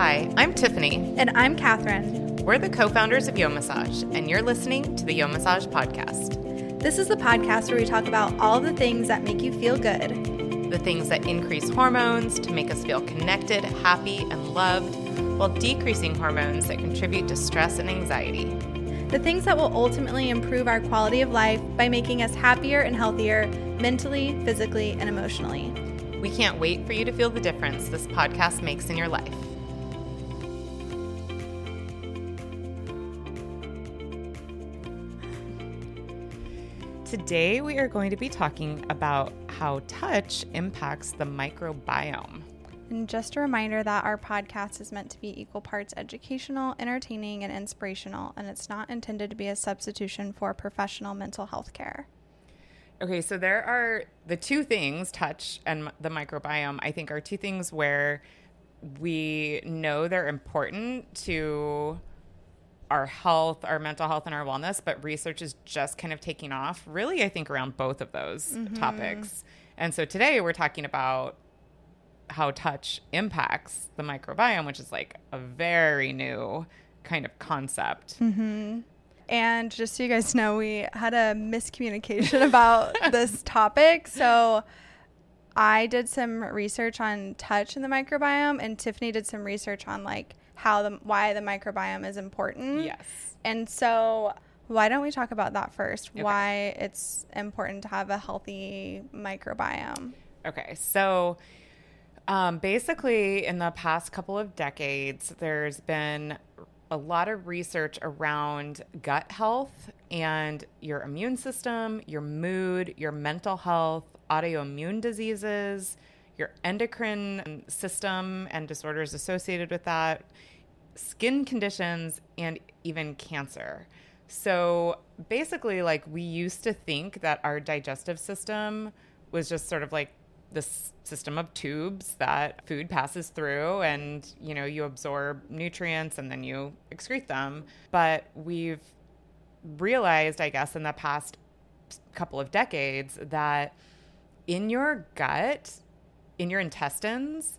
Hi, I'm Tiffany. And I'm Catherine. We're the co founders of Yomassage, and you're listening to the Yomassage podcast. This is the podcast where we talk about all the things that make you feel good, the things that increase hormones to make us feel connected, happy, and loved, while decreasing hormones that contribute to stress and anxiety. The things that will ultimately improve our quality of life by making us happier and healthier mentally, physically, and emotionally. We can't wait for you to feel the difference this podcast makes in your life. Today, we are going to be talking about how touch impacts the microbiome. And just a reminder that our podcast is meant to be equal parts educational, entertaining, and inspirational, and it's not intended to be a substitution for professional mental health care. Okay, so there are the two things, touch and the microbiome, I think are two things where we know they're important to our health, our mental health, and our wellness, but research is just kind of taking off, really, I think, around both of those mm-hmm. topics. And so today we're talking about how touch impacts the microbiome, which is like a very new kind of concept. Mm-hmm. And just so you guys know, we had a miscommunication about this topic. So I did some research on touch in the microbiome, and Tiffany did some research on like how the why the microbiome is important. Yes. And so why don't we talk about that first? Okay. Why it's important to have a healthy microbiome. Okay. So um, basically, in the past couple of decades, there's been a lot of research around gut health and your immune system, your mood, your mental health, autoimmune diseases, your endocrine system and disorders associated with that, skin conditions, and even cancer. So basically, like we used to think that our digestive system was just sort of like this system of tubes that food passes through and you know you absorb nutrients and then you excrete them but we've realized i guess in the past couple of decades that in your gut in your intestines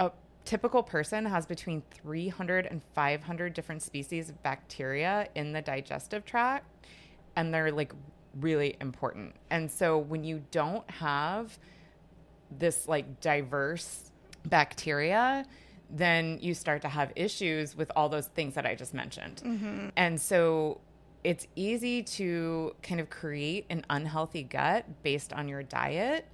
a typical person has between 300 and 500 different species of bacteria in the digestive tract and they're like really important and so when you don't have this like diverse bacteria, then you start to have issues with all those things that I just mentioned. Mm-hmm. And so it's easy to kind of create an unhealthy gut based on your diet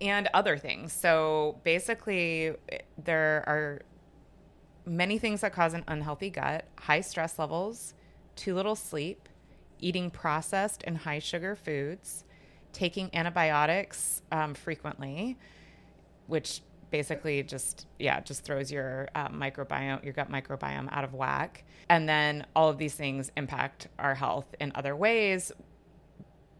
and other things. So basically, there are many things that cause an unhealthy gut high stress levels, too little sleep, eating processed and high sugar foods, taking antibiotics um, frequently, which basically just yeah just throws your uh, microbiome your gut microbiome out of whack and then all of these things impact our health in other ways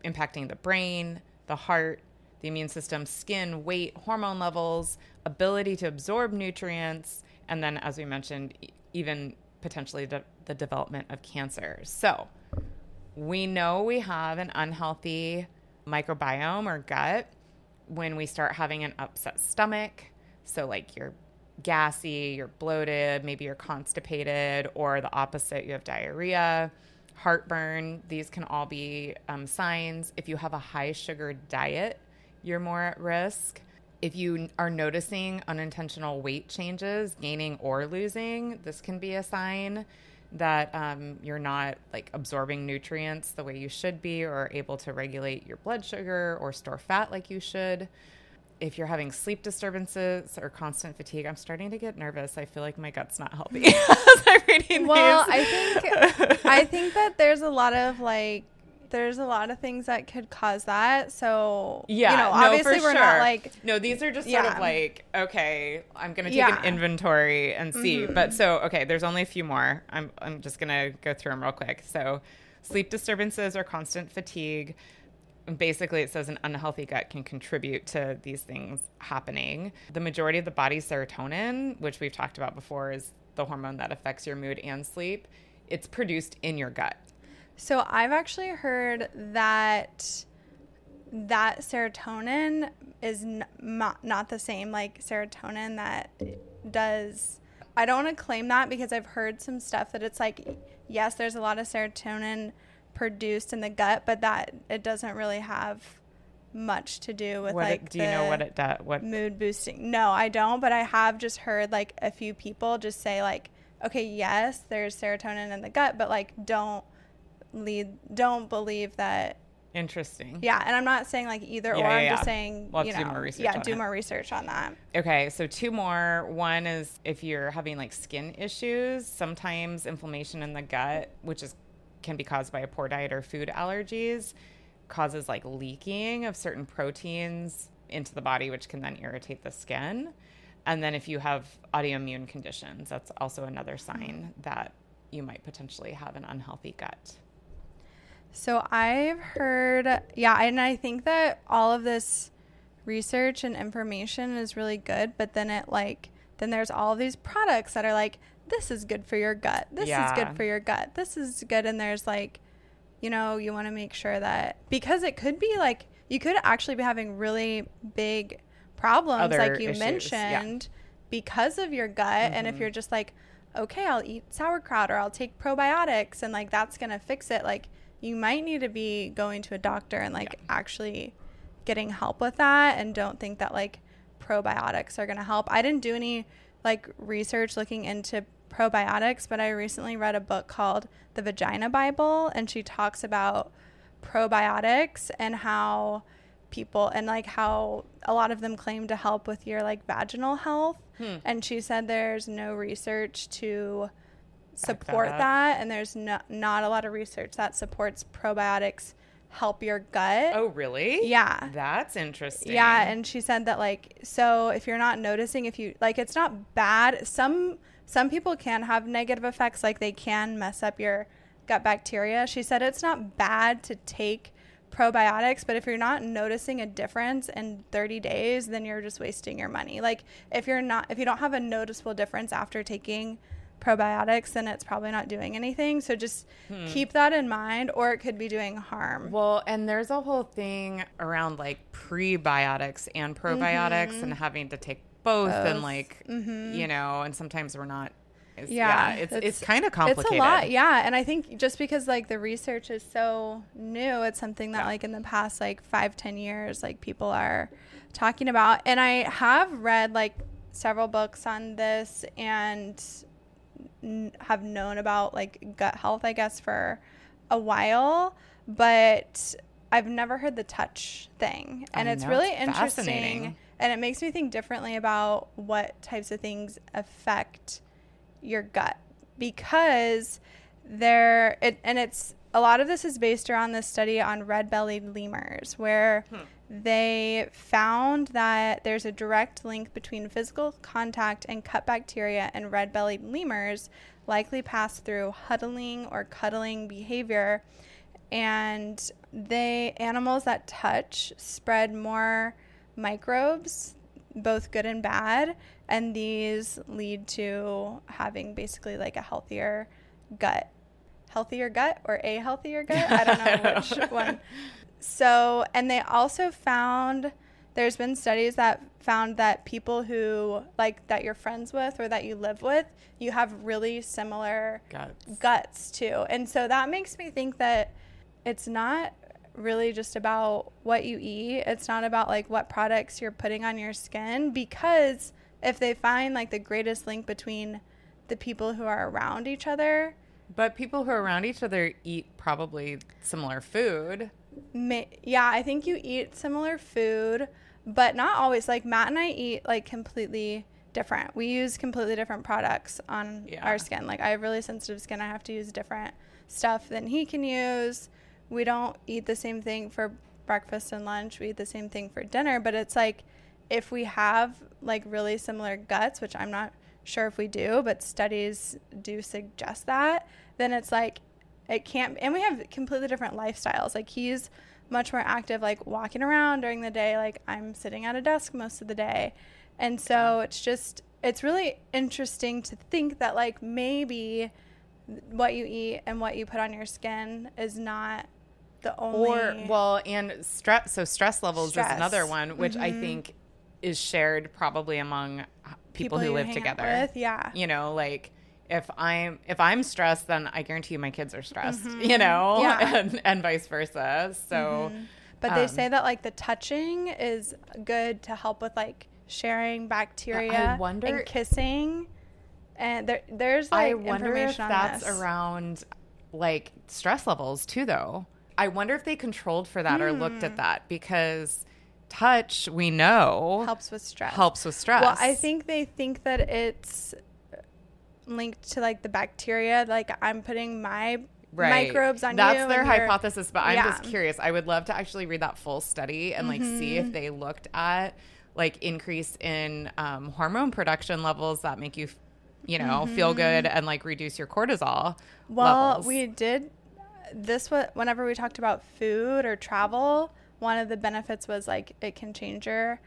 impacting the brain the heart the immune system skin weight hormone levels ability to absorb nutrients and then as we mentioned even potentially de- the development of cancer so we know we have an unhealthy microbiome or gut when we start having an upset stomach. So, like you're gassy, you're bloated, maybe you're constipated, or the opposite, you have diarrhea, heartburn. These can all be um, signs. If you have a high sugar diet, you're more at risk. If you are noticing unintentional weight changes, gaining or losing, this can be a sign that um, you're not like absorbing nutrients the way you should be or able to regulate your blood sugar or store fat like you should if you're having sleep disturbances or constant fatigue i'm starting to get nervous i feel like my gut's not healthy as i'm reading well these. i think i think that there's a lot of like there's a lot of things that could cause that. So yeah, you know, obviously no, we're sure. not like no. These are just yeah. sort of like okay, I'm gonna take yeah. an inventory and see. Mm-hmm. But so okay, there's only a few more. I'm I'm just gonna go through them real quick. So sleep disturbances or constant fatigue. Basically, it says an unhealthy gut can contribute to these things happening. The majority of the body's serotonin, which we've talked about before, is the hormone that affects your mood and sleep. It's produced in your gut. So I've actually heard that that serotonin is n- not, not the same like serotonin that does I don't want to claim that because I've heard some stuff that it's like yes, there's a lot of serotonin produced in the gut, but that it doesn't really have much to do with what like it, do you know what it does? What mood boosting. No, I don't, but I have just heard like a few people just say like, okay, yes, there's serotonin in the gut, but like don't lead don't believe that interesting. yeah, and I'm not saying like either Yeah, or. yeah, I'm yeah. just saying We'll you know, do more research yeah, do it. more research on that. Okay, so two more. One is if you're having like skin issues, sometimes inflammation in the gut, which is can be caused by a poor diet or food allergies, causes like leaking of certain proteins into the body, which can then irritate the skin. And then if you have autoimmune conditions, that's also another sign mm-hmm. that you might potentially have an unhealthy gut. So I've heard, yeah, and I think that all of this research and information is really good, but then it like, then there's all these products that are like, this is good for your gut. This is good for your gut. This is good. And there's like, you know, you want to make sure that because it could be like, you could actually be having really big problems, Other like you issues, yeah. mentioned, because of your gut. And Mm-hmm. if you're just like, okay, I'll eat sauerkraut or I'll take probiotics and like that's going to fix it, like you might need to be going to a doctor and like Yeah. actually getting help with that and don't think that like probiotics are going to help. I didn't do any like research looking into probiotics, but I recently read a book called The Vagina Bible and she talks about probiotics and how people and like how a lot of them claim to help with your like vaginal health. Hmm. And she said there's no research to support up. that, and there's no, not a lot of research that supports probiotics help your gut. Oh, really? Yeah. That's interesting. Yeah, and she said that like so if you're not noticing if you like it's not bad. Some some people can have negative effects like they can mess up your gut bacteria. She said it's not bad to take probiotics, but if you're not noticing a difference in 30 days, then you're just wasting your money. Like if you're not if you don't have a noticeable difference after taking probiotics, then it's probably not doing anything. So just keep that in mind or it could be doing harm. Well, and there's a whole thing around like prebiotics and probiotics and having to take both, and Mm-hmm. Like you know, and sometimes we're not. It's, Yeah, yeah, it's it's- it's kind of complicated. It's a lot, yeah. And I think just because like the research is so new, it's something that Yeah. like in the past like five, ten years, like people are talking about. And I have read like several books on this and have known about like gut health, I guess, for a while, but I've never heard the touch thing. And I it's know, really it's interesting. And it makes me think differently about what types of things affect your gut because there it and it's a lot of this is based around this study on red-bellied lemurs where hmm. They found that there's a direct link between physical contact and gut bacteria and red-bellied lemurs likely pass through huddling or cuddling behavior. And they animals that touch spread more microbes both good and bad and these lead to having basically like a healthier gut. Healthier gut or a healthier gut? I don't know which one so and they also found there's been studies that found that people who like that you're friends with or that you live with you have really similar Guts. guts too. And so that makes me think that it's not really just about what you eat. It's not about like what products you're putting on your skin because if they find like the greatest link between the people who are around each other, But people who are around each other eat probably similar food. Yeah, I think you eat similar food, but not always. Like Matt and I eat like completely different. We use completely different products on Yeah. our skin. Like I have really sensitive skin. I have to use different stuff than he can use. We don't eat the same thing for breakfast and lunch. We eat the same thing for dinner, but it's like if we have like really similar guts, which I'm not sure if we do, but studies do suggest that, then it's like it can't and we have completely different lifestyles. Like he's much more active like walking around during the day, like I'm sitting at a desk most of the day. And so it's just it's really interesting to think that like maybe what you eat and what you put on your skin is not the only Or well, and stress. So stress levels Stress. is another one, which I Mhm. think is shared probably among people, People who live together. with, yeah. You know, like if I'm if I'm stressed, then I guarantee you my kids are stressed. You know, Mm-hmm. Yeah. Mm-hmm. and, and vice versa. So. But they Um, say that like the touching is good to help with like sharing bacteria wonder- and kissing. And there, there's like I wonder if that's around like stress levels too, though. I wonder if they controlled for that or looked Hmm. at that because touch, we know, helps with stress. helps with stress. Well, I think they think that it's linked to like the bacteria. Like I'm putting my microbes on That's you. their hypothesis, but I'm Yeah. just curious. I would love to actually read that full study and like see Mm-hmm. if they looked at like increase in um, hormone production levels that make you, you know, feel good and like reduce your cortisol. Mm-hmm. Well, levels. we did this. What whenever we talked about food or travel, one of the benefits was like it can change your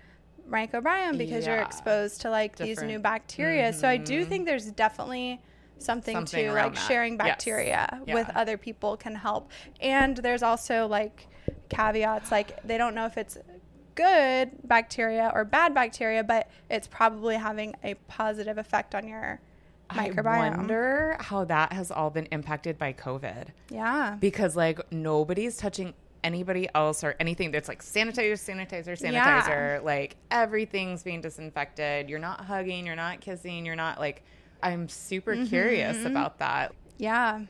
microbiome because you're exposed to like these new bacteria. So I do mm-hmm. think there's definitely something, Something to like that. sharing Yes. bacteria with other people can help. And there's also like caveats like they don't know if it's good bacteria or bad bacteria, but it's probably having a positive effect on your microbiome. I wonder how that has all been impacted by COVID Yeah. because like nobody's touching anybody else or anything that's like sanitizer, sanitizer, Yeah. sanitizer. Like everything's being disinfected. You're not hugging, you're not kissing, you're not like. I'm super Mm-hmm. curious about that Yeah.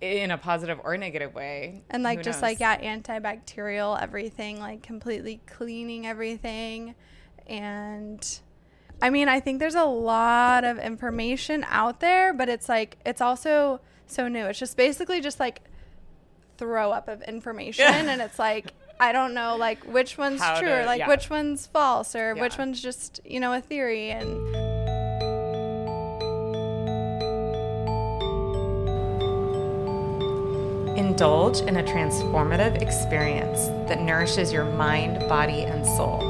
in a positive or negative way. And like Who just knows? like yeah, antibacterial everything, like completely cleaning everything. And I mean, I think there's a lot of information out there, but it's like it's also so new. It's just basically just like throw up of information and it's like I don't know like which one's How true to- or like yeah. which one's false or which one's just, you know, a theory and Indulge in a transformative experience that nourishes your mind, body, and soul.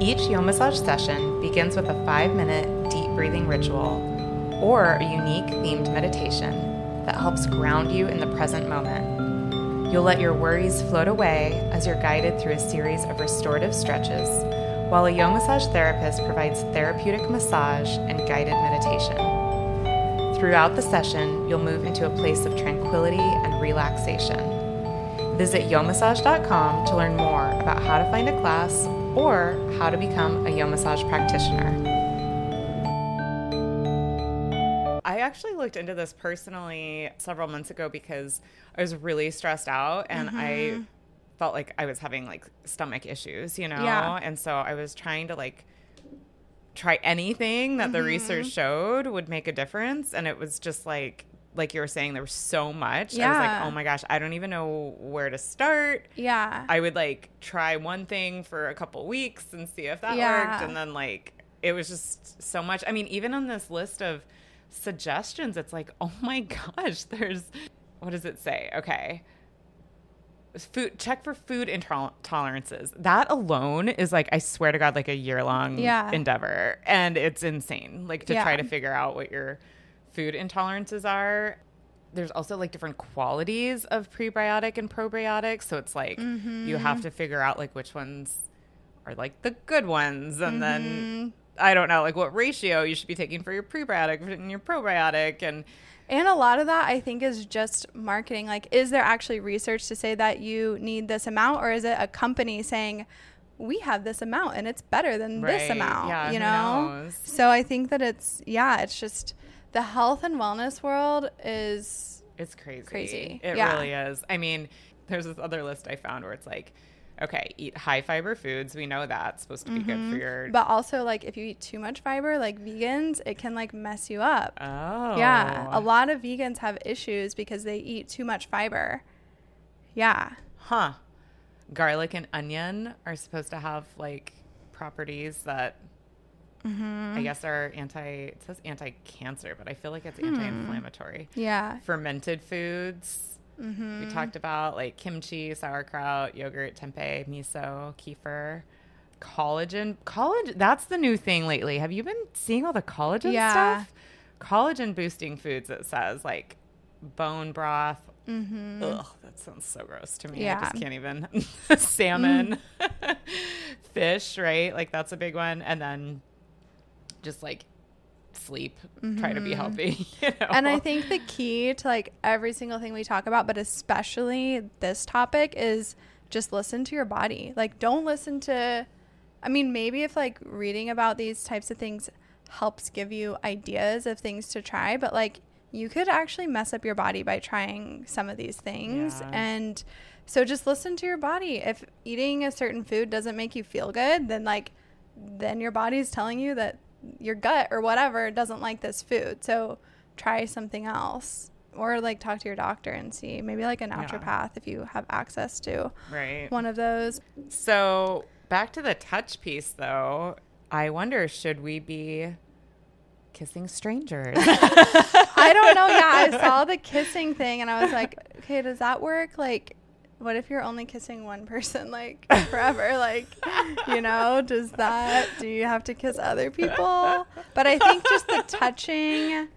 Each Yomassage session begins with a five minute deep breathing ritual or a unique themed meditation that helps ground you in the present moment. You'll let your worries float away as you're guided through a series of restorative stretches, while a Yomassage therapist provides therapeutic massage and guided meditation. Throughout the session, you'll move into a place of tranquility and relaxation. Visit yomassage.com to learn more about how to find a class or how to become a Yomassage practitioner. Actually looked into this personally several months ago because I was really stressed out and I mm-hmm. felt like I was having like stomach issues, you know? Yeah. And so I was trying to like try anything that the mm-hmm. research showed would make a difference and it was just like like you were saying there was so much Yeah. i was like oh my gosh i don't even know where to start yeah. i would like try one thing for a couple weeks and see if that Yeah. worked and then like it was just so much i mean even on this list of suggestions it's like oh my gosh there's what does it say? Okay. Food check for food intolerances that alone is like i swear to god like a year long Yeah. endeavor and it's insane like to try to figure out what your food intolerances are. There's also like different qualities of prebiotic and probiotic so it's like you have mm-hmm. to figure out like which ones are like the good ones and then mm-hmm. I don't know like what ratio you should be taking for your prebiotic and your probiotic and And a lot of that I think is just marketing. Like, is there actually research to say that you need this amount, or is it a company saying, we have this amount and it's better than this amount? Yeah, you know? knows? So I think that it's, yeah, it's just the health and wellness world is, It's crazy. Crazy. It Yeah. really is. I mean, there's this other list I found where it's like, okay, eat high fiber foods. We know that's supposed to be good for your. Mm-hmm. but also like if you eat too much fiber, like vegans, it can like mess you up. oh. Yeah. A lot of vegans have issues because they eat too much fiber. Yeah. Huh. Garlic and onion are supposed to have like properties that Mm-hmm. I guess are anti. It says anti-cancer, but I feel like Hmm. it's anti-inflammatory. Yeah. Fermented foods. Mm-hmm. We talked about like kimchi, sauerkraut, yogurt, tempeh, miso, kefir, collagen. Collagen. That's the new thing lately. Have you been seeing all the collagen Yeah. stuff? Collagen boosting foods. It says like bone broth. Mm-hmm. Ugh, that sounds so gross to me. I just can't even. Salmon, fish, right? Like that's a big one. And then just like sleep, try to be healthy. You know? Mm-hmm. And I think the key to like every single thing we talk about, but especially this topic, is just listen to your body. Like, don't listen to, I mean, maybe if like reading about these types of things helps give you ideas of things to try, but like you could actually mess up your body by trying some of these things. Yeah. And so just listen to your body. If eating a certain food doesn't make you feel good, then like, then your body's telling you that your gut or whatever doesn't like this food. So try something else or like talk to your doctor and see maybe like a naturopath if you have access to right. one of those. So back to the touch piece, though. I wonder, should we be kissing strangers? I don't know. Yeah, I saw the kissing thing and I was like, okay, does that work? Like, what if you're only kissing one person like forever? Like, you know, does that, do you have to kiss other people? But I think just the touching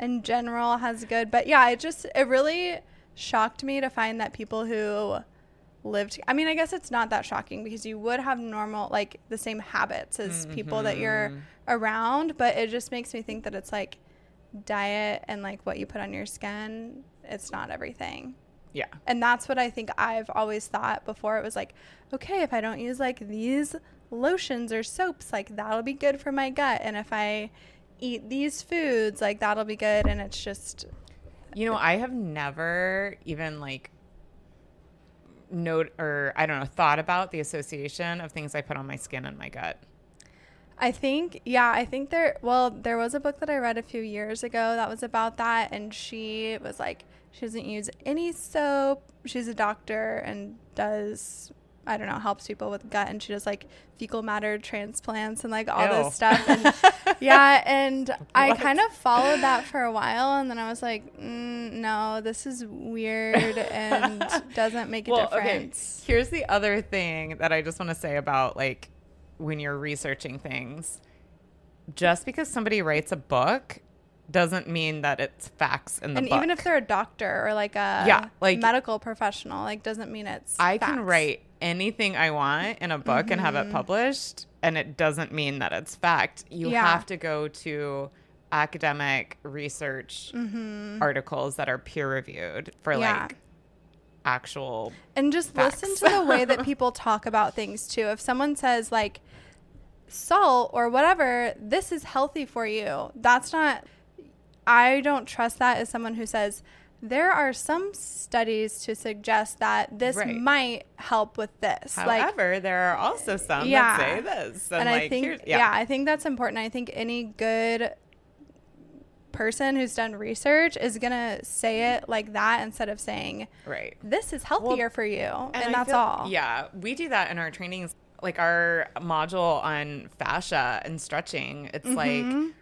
in general has good. But yeah, it just, it really shocked me to find that people who lived, I mean, I guess it's not that shocking because you would have normal, like the same habits as people that you're mm-hmm. around. But it just makes me think that it's like, diet and like what you put on your skin, it's not everything. Yeah. And that's what I think I've always thought before. It was like, okay, if I don't use like these lotions or soaps, like that'll be good for my gut. And if I eat these foods, like that'll be good. And it's just, You know, I have never even like note or I don't know, thought about the association of things I put on my skin and my gut. I think, yeah, I think there, well, there was a book that I read a few years ago that was about that. And she was like, she doesn't use any soap. She's a doctor and does, I don't know, helps people with gut. And she does like fecal matter transplants and like all Ew. this stuff. And yeah. And I kind of followed that for a while. And then I was like, mm, no, this is weird and doesn't make a difference. okay. Here's the other thing that I just want to say about like when you're researching things. Just because somebody writes a book doesn't mean that it's facts in the book. and book. even if they're a doctor or like a Yeah, like- medical professional, like doesn't mean it's I can write anything I want in a book and have Mm-hmm. it published, and it doesn't mean that it's fact. You Yeah. have to go to academic research articles that are peer reviewed for Mm-hmm. Yeah. like actual. and just facts. listen to the way that people talk about things too. If someone says like salt or whatever, this is healthy for you. That's not I don't trust that as someone who says there are some studies to suggest that this Right. might help with this. like However, there are also some Yeah. that say this, and, and like I think here's- yeah. I think that's important. I think any good person who's done research is gonna say it like that instead of saying right. this is healthier for you, and, I that's feel- all. Yeah, we do that in our trainings. Like our module on fascia and stretching, it's Mm-hmm. like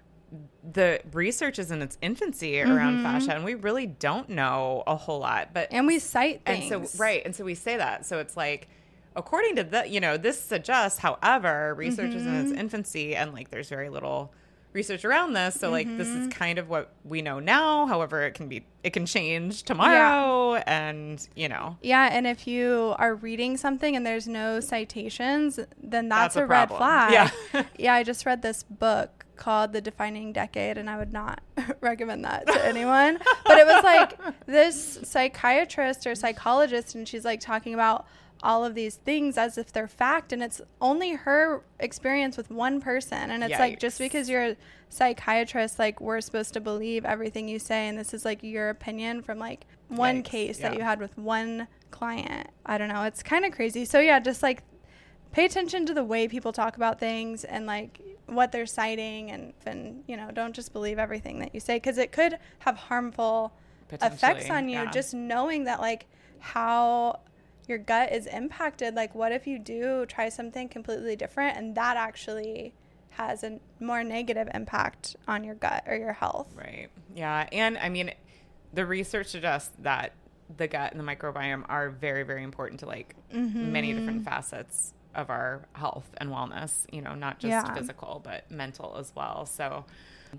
the research is in its infancy around fascia, and we really don't know a whole lot. But Mm-hmm. And we cite and things. so right, and so we say that. So it's like according to the you know this suggests, however, research is in its Mm-hmm. infancy, and like there's very little research around this. So like this Mm-hmm. is kind of what we know now. However, it can be it can change tomorrow, and you know. Yeah, and if you are reading something and there's no citations, then that's, That's a a, red flag. Yeah. yeah, I just read this book called The Defining Decade, and I would not recommend that to anyone. but it was like this psychiatrist or psychologist, and she's like talking about all of these things as if they're fact, and it's only her experience with one person. And it's like just because you're a psychiatrist, like we're supposed to believe everything you say, and this is like your opinion from like one Yikes, case that you had with one client. I don't know. It's kind of crazy. So yeah, just like pay attention to the way people talk about things and like what they're citing and and you know, don't just believe everything that you say cuz it could have harmful effects on you yeah. just knowing that like how your gut is impacted like what if you do try something completely different and that actually has a more negative impact on your gut or your health. Right. Yeah. And I mean, the research suggests that the gut and the microbiome are very, very important to like many different Mm-hmm. facets of our health and wellness, you know, not just Yeah. physical, but mental as well. So,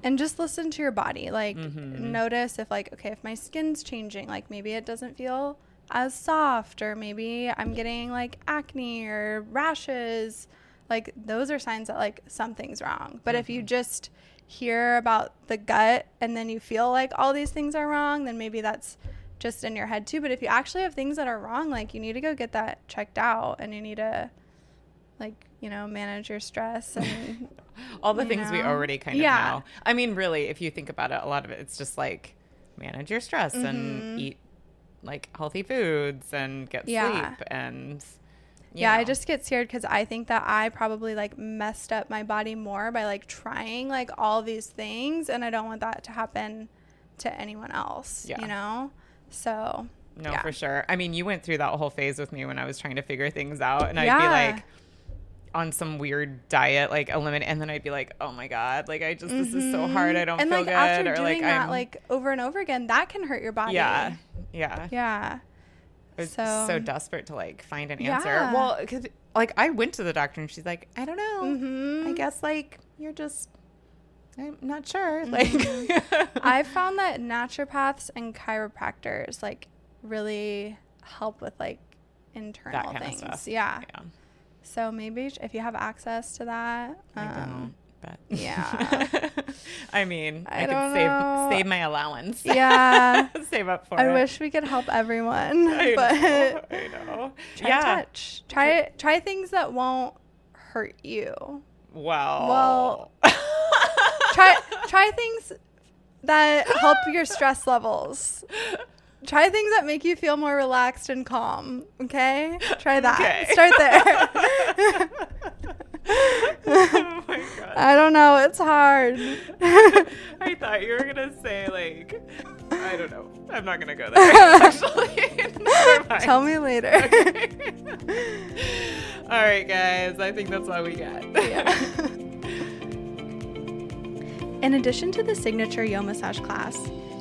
and just listen to your body like Mm-hmm. notice if like okay if my skin's changing like maybe it doesn't feel as soft or maybe i'm getting like acne or rashes like those are signs that like something's wrong. But if you just hear about the gut and then you feel like all these things are wrong, then maybe that's just in your head too. But if you actually have things that are wrong, like you need to go get that checked out and you need to like, you know, manage your stress and all the things we already kind Yeah. of know. I mean, really, if you think about it, a lot of it, it's just like manage your stress Mm-hmm. and eat like healthy foods and get Yeah. sleep and yeah, I just get scared because I think that I probably like messed up my body more by like trying like all these things, and I don't want that to happen to anyone else. Yeah. You know, so no yeah. for sure. I mean, you went through that whole phase with me when I was trying to figure things out, and I'd be like on some weird diet, like eliminate, and then I'd be like, oh my god, like I just this is so hard. I don't Mm-hmm. and feel like good, after or doing like that I'm like over and over again, that can hurt your body. yeah, yeah. yeah. I was So- so desperate to like find an answer. Yeah. Well, because like I went to the doctor and she's like, I don't know. Mhm. I guess like you're just, I'm not sure. Mm-hmm. Like, I found that naturopaths and chiropractors like really help with like internal things. Yeah. yeah, So maybe if you have access to that, I um, don't. But yeah. I mean, I, I could save know. save my allowance. Yeah. save up for I it. I wish we could help everyone, I but know. I know. try yeah. touch. Try try things that won't hurt you. Well. Well, Try try things that help your stress levels. Try things that make you feel more relaxed and calm. Okay, try that. Okay. Start there. oh my god. I don't know. It's hard. I thought you were gonna say like I don't know. I'm not gonna go there. Actually. Tell me later. Okay. All right, guys. I think that's all we got. Yeah. In addition to the signature Yomassage class,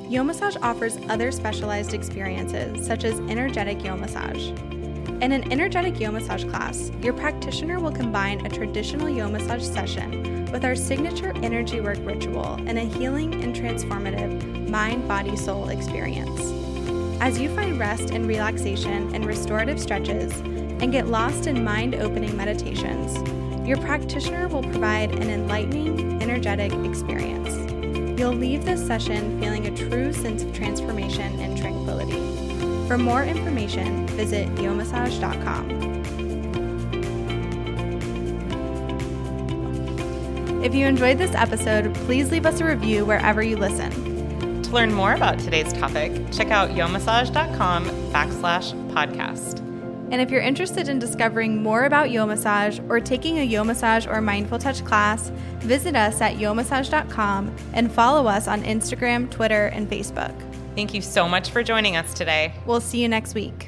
Yomassage offers other specialized experiences such as energetic Yomassage. In an energetic Yomassage class, your practitioner will combine a traditional Yo Massage session with our signature energy work ritual and a healing and transformative mind, body, soul experience. As you find rest and relaxation in restorative stretches and get lost in mind opening meditations, your practitioner will provide an enlightening, energetic experience. You'll leave this session feeling a true sense of transformation and tranquility. For more information, visit yomassage.com. If you enjoyed this episode, please leave us a review wherever you listen. to learn more about today's topic, check out yomassage.com backslash podcast. And if you're interested in discovering more about Yomassage or taking a Yomassage or Mindful Touch class, visit us at yomassage.com and follow us on Instagram, Twitter, and Facebook. Thank you so much for joining us today. We'll see you next week.